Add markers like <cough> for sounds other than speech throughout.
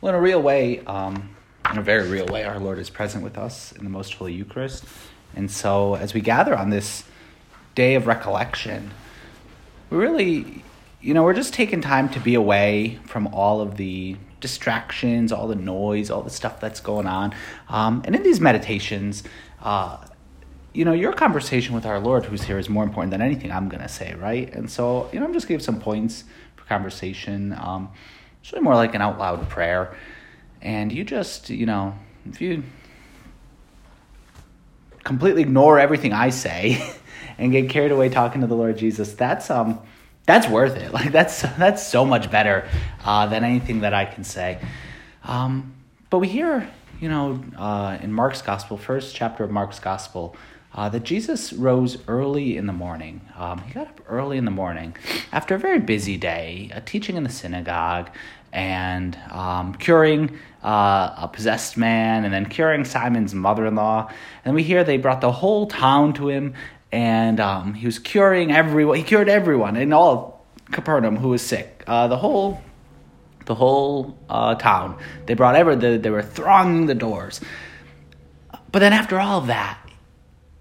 Well, in a real way, um, in a very real way, our Lord is present with us in the Most Holy Eucharist. And so, as we gather on this day of recollection, we really, you know, we're just taking time to be away from all of the distractions, all the noise, all the stuff that's going on. Um, and in these meditations, uh, you know, your conversation with our Lord who's here is more important than anything I'm going to say, right? And so, you know, I'm just giving some points for conversation. Um, it's more like an out loud prayer. And you just, you know, if you completely ignore everything I say <laughs> and get carried away talking to the Lord Jesus, that's um that's worth it. <laughs> Like that's that's so much better uh, than anything that I can say. Um, but we hear, you know, uh, in Mark's gospel, first chapter of Mark's gospel, uh, that Jesus rose early in the morning. Um, he got up early in the morning after a very busy day, uh, teaching in the synagogue and um, curing uh, a possessed man, and then curing Simon's mother in law. And we hear they brought the whole town to him, and um, he was curing everyone. He cured everyone in all of Capernaum who was sick. Uh, the whole the whole uh, town. They brought ever the, they were thronging the doors. But then after all of that,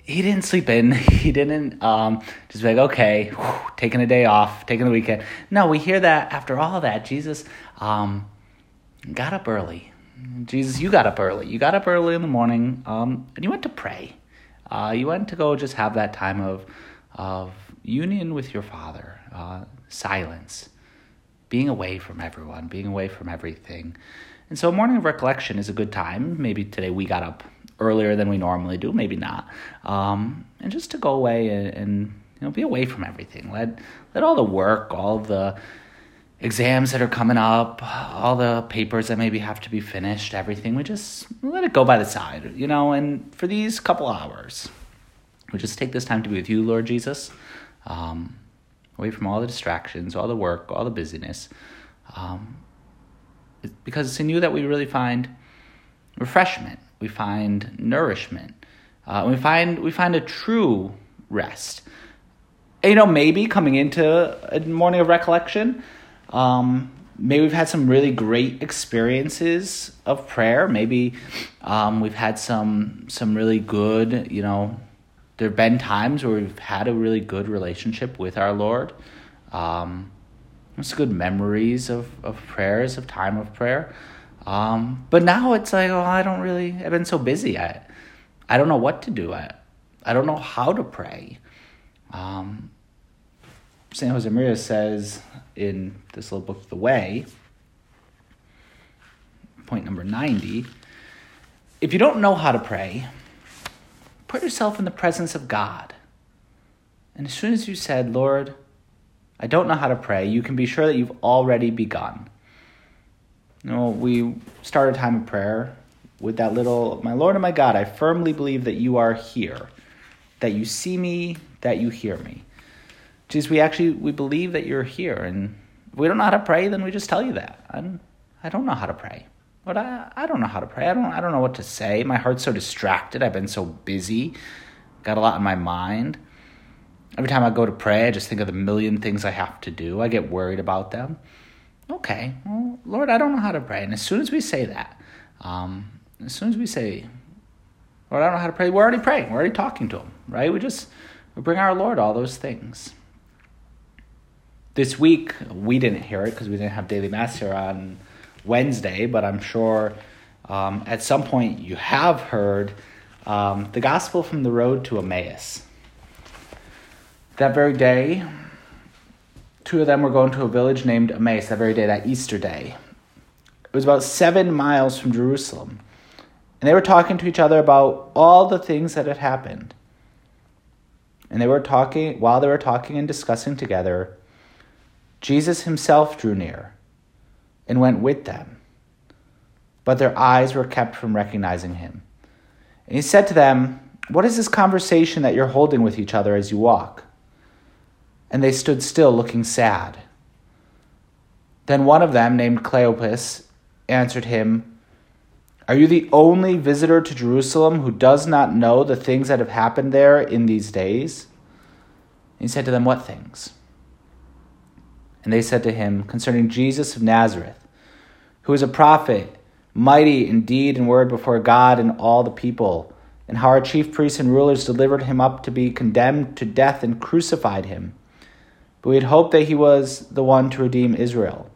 he didn't sleep in. <laughs> He didn't um, just be like, okay, whew, taking a day off, taking the weekend. No, we hear that after all that, Jesus um, got up early. Jesus, you got up early. You got up early in the morning, um, and you went to pray. Uh, you went to go just have that time of of union with your Father, uh, silence, being away from everyone, being away from everything. And so, a morning of recollection is a good time. Maybe today we got up earlier than we normally do, maybe not. Um, and just to go away and, and, you know be away from everything. Let let all the work, all the exams that are coming up, all the papers that maybe have to be finished, everything, we just let it go by the side, you know, and for these couple hours, we just take this time to be with you, Lord Jesus, um, away from all the distractions, all the work, all the busyness, um, because it's in you that we really find refreshment we find nourishment. Uh, we find we find a true rest. You know, maybe coming into a morning of recollection, um, maybe we've had some really great experiences of prayer. Maybe um, we've had some some really good. You know, there have been times where we've had a really good relationship with our Lord. Um, it's good memories of, of prayers, of time of prayer. Um, but now it's like, oh, I don't really, I've been so busy. I, I don't know what to do. I, I don't know how to pray. Um, St. Josemaria says in this little book, The Way, point number 90, if you don't know how to pray, put yourself in the presence of God. And as soon as you said, Lord, I don't know how to pray, you can be sure that you've already begun. You know, we start a time of prayer with that little, My Lord and my God, I firmly believe that you are here, that you see me, that you hear me. Jesus, we actually, we believe that you're here. And if we don't know how to pray, then we just tell you that. I don't know how to pray. But I, I don't know how to pray. I don't, I don't know what to say. My heart's so distracted. I've been so busy. Got a lot in my mind. Every time I go to pray, I just think of the million things I have to do. I get worried about them okay, well, Lord, I don't know how to pray. And as soon as we say that, um, as soon as we say, Lord, I don't know how to pray, we're already praying. We're already talking to Him, right? We just we bring our Lord all those things. This week, we didn't hear it because we didn't have daily mass here on Wednesday, but I'm sure um, at some point you have heard um, the gospel from the road to Emmaus. That very day, two of them were going to a village named Emmaus that very day, that Easter day. It was about seven miles from Jerusalem. And they were talking to each other about all the things that had happened. And they were talking, while they were talking and discussing together, Jesus himself drew near and went with them. But their eyes were kept from recognizing him. And he said to them, What is this conversation that you're holding with each other as you walk? and they stood still, looking sad. Then one of them, named Cleopas, answered him, Are you the only visitor to Jerusalem who does not know the things that have happened there in these days? he said to them, What things? And they said to him, Concerning Jesus of Nazareth who was a prophet, mighty in deed and word before God and all the people, and how our chief priests and rulers delivered him up to be condemned to death and crucified him. But we had hoped that he was the one to redeem Israel.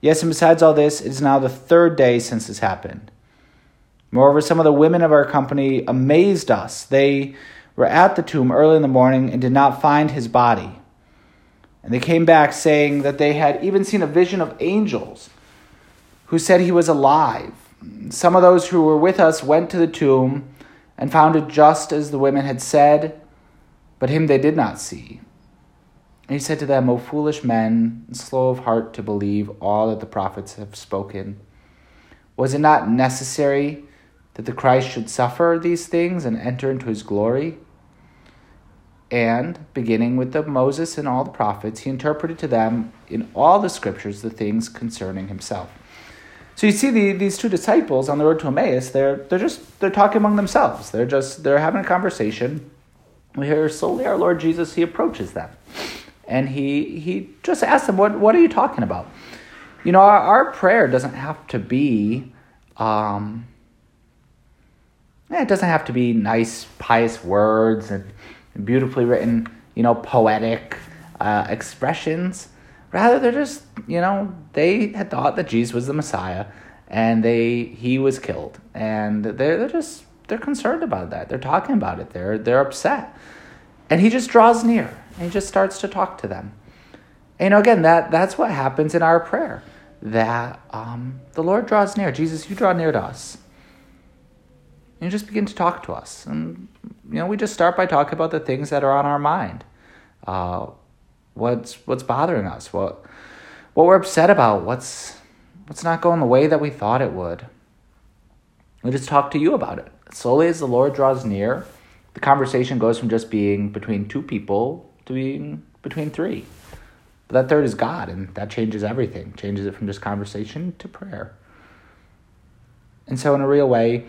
Yes, and besides all this, it is now the third day since this happened. Moreover, some of the women of our company amazed us. They were at the tomb early in the morning and did not find his body. And they came back saying that they had even seen a vision of angels who said he was alive. Some of those who were with us went to the tomb and found it just as the women had said, but him they did not see. And he said to them, O foolish men, slow of heart to believe all that the prophets have spoken. Was it not necessary that the Christ should suffer these things and enter into his glory? And, beginning with the Moses and all the prophets, he interpreted to them in all the scriptures the things concerning himself. So you see the, these two disciples on the road to Emmaus, they're, they're just, they're talking among themselves. They're just, they're having a conversation. We hear slowly our Lord Jesus, he approaches them. And he, he just asks them, what, what are you talking about? You know, our, our prayer doesn't have to be, um, it doesn't have to be nice, pious words and beautifully written, you know, poetic uh, expressions. Rather, they're just, you know, they had thought that Jesus was the Messiah and they he was killed. And they're, they're just, they're concerned about that. They're talking about it. They're, they're upset. And he just draws near and he just starts to talk to them. And, you know, again, that, that's what happens in our prayer. That um, the Lord draws near. Jesus, you draw near to us. And you just begin to talk to us. And, you know, we just start by talking about the things that are on our mind. Uh, what's what's bothering us, what what we're upset about, what's what's not going the way that we thought it would. We just talk to you about it. Slowly as the Lord draws near, the conversation goes from just being between two people to being between three. But that third is God, and that changes everything. Changes it from just conversation to prayer. And so in a real way,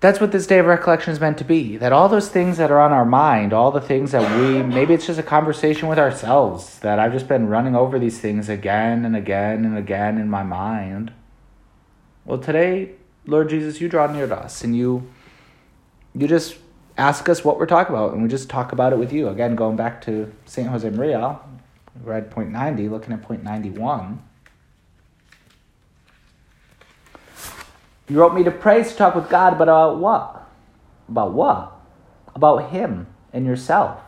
that's what this day of recollection is meant to be. That all those things that are on our mind, all the things that we, maybe it's just a conversation with ourselves, that I've just been running over these things again and again and again in my mind. Well, today, Lord Jesus, you draw near to us and you, you just ask us what we're talking about, and we just talk about it with you. Again, going back to St. Josemaria, read point 90, looking at point 91. You wrote me to pray to talk with God, but about what? About what? About Him and yourself.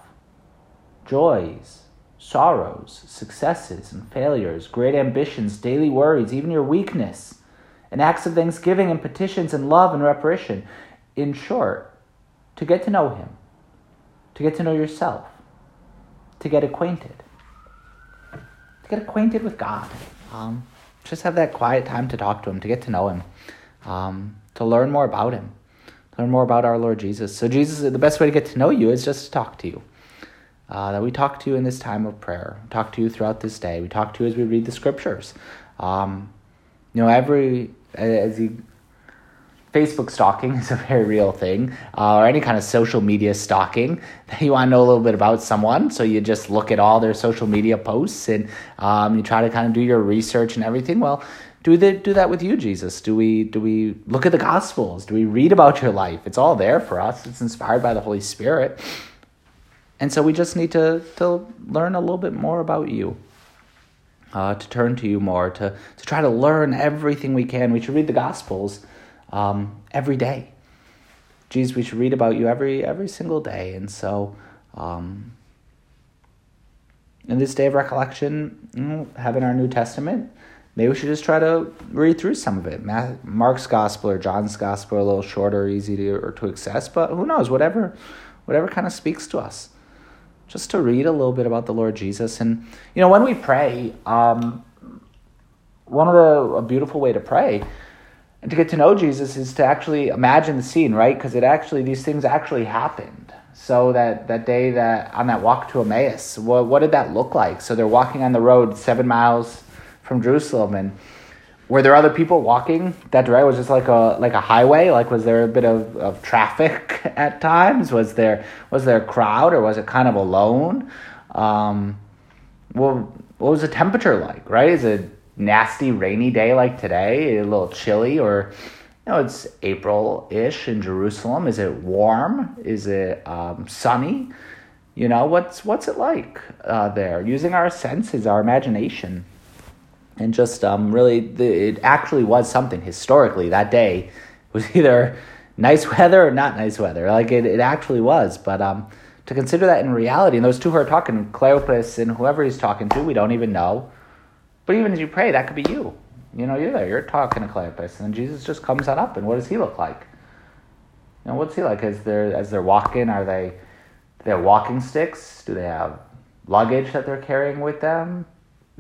Joys, sorrows, successes and failures, great ambitions, daily worries, even your weakness, and acts of thanksgiving and petitions and love and reparation. In short, to get to know Him, to get to know yourself, to get acquainted, to get acquainted with God. Um, just have that quiet time to talk to Him, to get to know Him um, to learn more about Him, learn more about our Lord Jesus. So, Jesus, the best way to get to know you is just to talk to you. Uh, that we talk to you in this time of prayer, talk to you throughout this day. We talk to you as we read the scriptures. Um, you know, every as you Facebook stalking <laughs> is a very real thing, uh, or any kind of social media stalking. <laughs> that You want to know a little bit about someone, so you just look at all their social media posts and um, you try to kind of do your research and everything. Well, do we do that with you, Jesus? Do we do we look at the Gospels? Do we read about your life? It's all there for us. It's inspired by the Holy Spirit, and so we just need to to learn a little bit more about you. Uh, to turn to you more, to to try to learn everything we can. We should read the Gospels um, every day. Jesus, we should read about you every every single day, and so. Um, in this day of recollection, know, having our New Testament, maybe we should just try to read through some of it. Mark's gospel or John's gospel are a little shorter, easy to or to access, but who knows? Whatever, whatever kind of speaks to us. Just to read a little bit about the Lord Jesus, and you know, when we pray, um, one of the a beautiful way to pray and to get to know Jesus is to actually imagine the scene, right? Because it actually these things actually happened. So that that day that on that walk to Emmaus, what what did that look like? So they're walking on the road seven miles from Jerusalem. And were there other people walking that direction? Was just like a like a highway? Like was there a bit of, of traffic <laughs> at times? Was there was there a crowd or was it kind of alone? Um, well, what was the temperature like? Right? Is it nasty rainy day like today, a little chilly, or you know, it's April ish in Jerusalem. Is it warm? Is it um, sunny? You know, what's what's it like uh, there? Using our senses, our imagination, and just um, really, the, it actually was something historically that day. was <laughs> either nice weather or not nice weather. Like it, it actually was. But um, to consider that in reality, and those two who are talking, Cleopas and whoever he's talking to, we don't even know. But even as you pray, that could be you. You know, you're there, you're talking to Cleopas, and Jesus just comes on up, and what does he look like? You know, what's he like as they're as they're walking? Are they have walking sticks? Do they have luggage that they're carrying with them?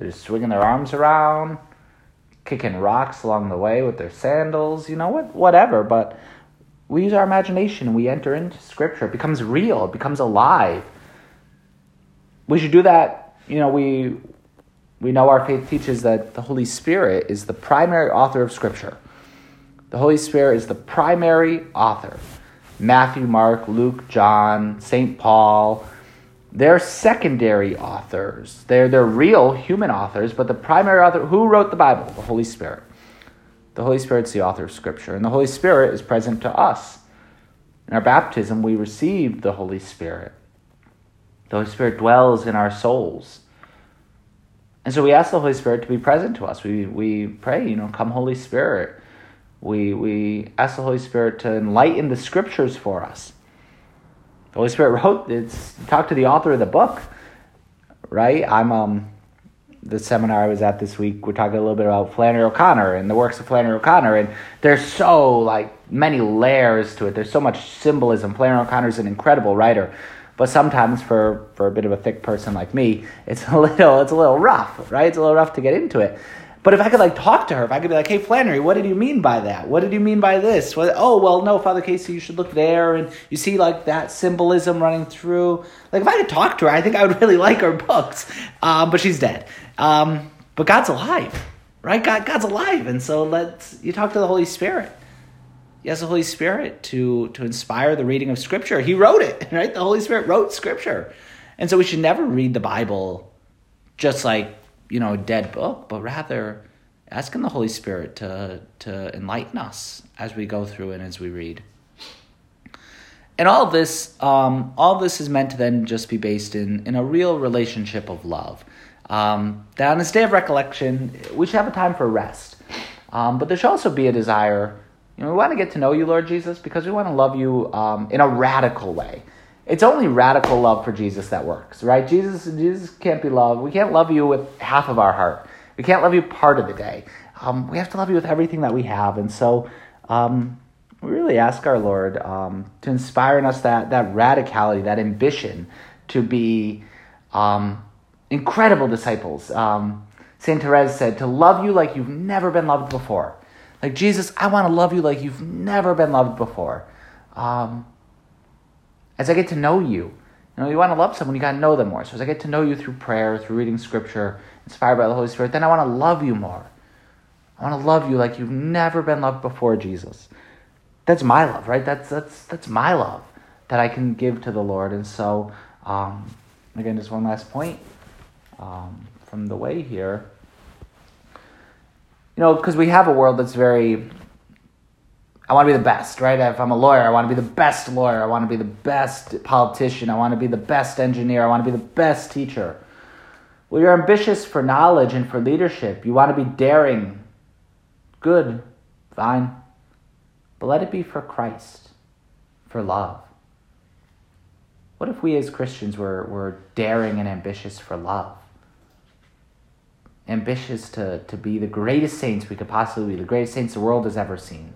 They're just swinging their arms around, kicking rocks along the way with their sandals, you know, what, whatever. But we use our imagination we enter into Scripture. It becomes real, it becomes alive. We should do that. You know, we, we know our faith teaches that the Holy Spirit is the primary author of Scripture. The Holy Spirit is the primary author. Matthew, Mark, Luke, John, St. Paul. They're secondary authors. They're, they're real human authors, but the primary author, who wrote the Bible? The Holy Spirit. The Holy Spirit's the author of Scripture, and the Holy Spirit is present to us. In our baptism, we receive the Holy Spirit. The Holy Spirit dwells in our souls. And so we ask the Holy Spirit to be present to us. We, we pray, you know, come Holy Spirit. We, we ask the Holy Spirit to enlighten the scriptures for us. The Holy Spirit wrote, it's talk to the author of the book, right? I'm um the seminar I was at this week, we're talking a little bit about Flannery O'Connor and the works of Flannery O'Connor, and there's so like many layers to it. There's so much symbolism. Flannery O'Connor is an incredible writer, but sometimes for for a bit of a thick person like me, it's a <laughs> little it's a little rough, right? It's a little rough to get into it. But if I could like talk to her, if I could be like, "Hey, Flannery, what did you mean by that? What did you mean by this? What, oh, well, no, Father Casey, you should look there, and you see like that symbolism running through. Like, if I could talk to her, I think I would <laughs> really like her books. Um, but she's dead. Um, but God's alive, right? God, God's alive, and so let's you talk to the Holy Spirit. He has the Holy Spirit to to inspire the reading of Scripture. He wrote it, <laughs> right? The Holy Spirit wrote Scripture, and so we should never read the Bible just like you know, a dead book, but rather asking the Holy Spirit to, to enlighten us as we go through and as we read. And all this, um, all this is meant to then just be based in, in a real relationship of love. Um, that on this day of recollection, we should have a time for rest. Um, but there should also be a desire, you know, we want to get to know you, Lord Jesus, because we want to love you um, in a radical way it's only radical love for Jesus that works, right? Jesus, Jesus can't be loved. We can't love you with half of our heart. We can't love you part of the day. Um, we have to love you with everything that we have, and so um, we really ask our Lord um, to inspire in us that that radicality, that ambition to be um, incredible disciples. Um, Saint Therese said, "To love you like you've never been loved before." Like Jesus, I want to love you like you've never been loved before. Um, as I get to know you. You know, you want to love someone, you got to know them more. So as I get to know you through prayer, through reading scripture, inspired by the Holy Spirit, then I want to love you more. I want to love you like you've never been loved before, Jesus. That's my love, right? That's that's that's my love that I can give to the Lord. And so, um, again, just one last point um, from the way here. You know, because we have a world that's very I want to be the best, right? If I'm a lawyer, I want to be the best lawyer. I want to be the best politician. I want to be the best engineer. I want to be the best teacher. Well, you're ambitious for knowledge and for leadership. You want to be daring. Good, fine. But let it be for Christ, for love. What if we as Christians were, were daring and ambitious for love? Ambitious to, to be the greatest saints we could possibly be, the greatest saints the world has ever seen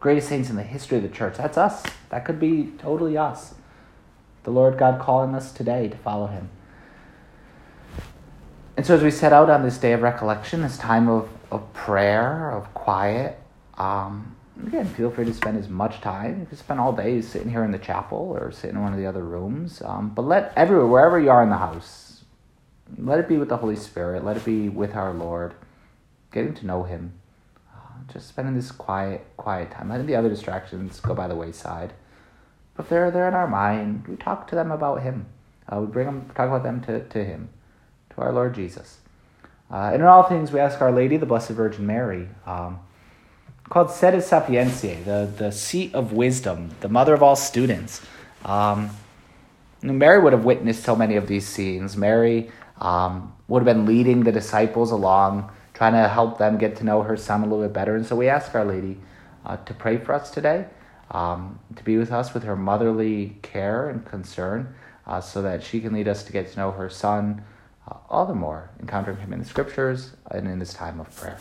greatest saints in the history of the church. That's us. That could be totally us. The Lord God calling us today to follow Him. And so, as we set out on this day of recollection, this time of, of prayer, of quiet, um, again, feel free to spend as much time. You can spend all day sitting here in the chapel or sitting in one of the other rooms. Um, but let everywhere, wherever you are in the house, let it be with the Holy Spirit. Let it be with our Lord, getting to know Him just spending this quiet, quiet time, letting the other distractions go by the wayside. But they're there in our mind, we talk to them about Him. Uh, we bring them, talk about them to, to Him, to our Lord Jesus. Uh, and in all things, we ask Our Lady, the Blessed Virgin Mary, um, called Sedes Sapientiae, the, the seat of wisdom, the mother of all students. Um, Mary would have witnessed so many of these scenes. Mary um, would have been leading the disciples along, trying to help them get to know her son a little bit better. And so we ask Our Lady uh, to pray for us today, um, to be with us with her motherly care and concern, uh, so that she can lead us to get to know her son uh, all the more, encountering him in the scriptures and in this time of prayer.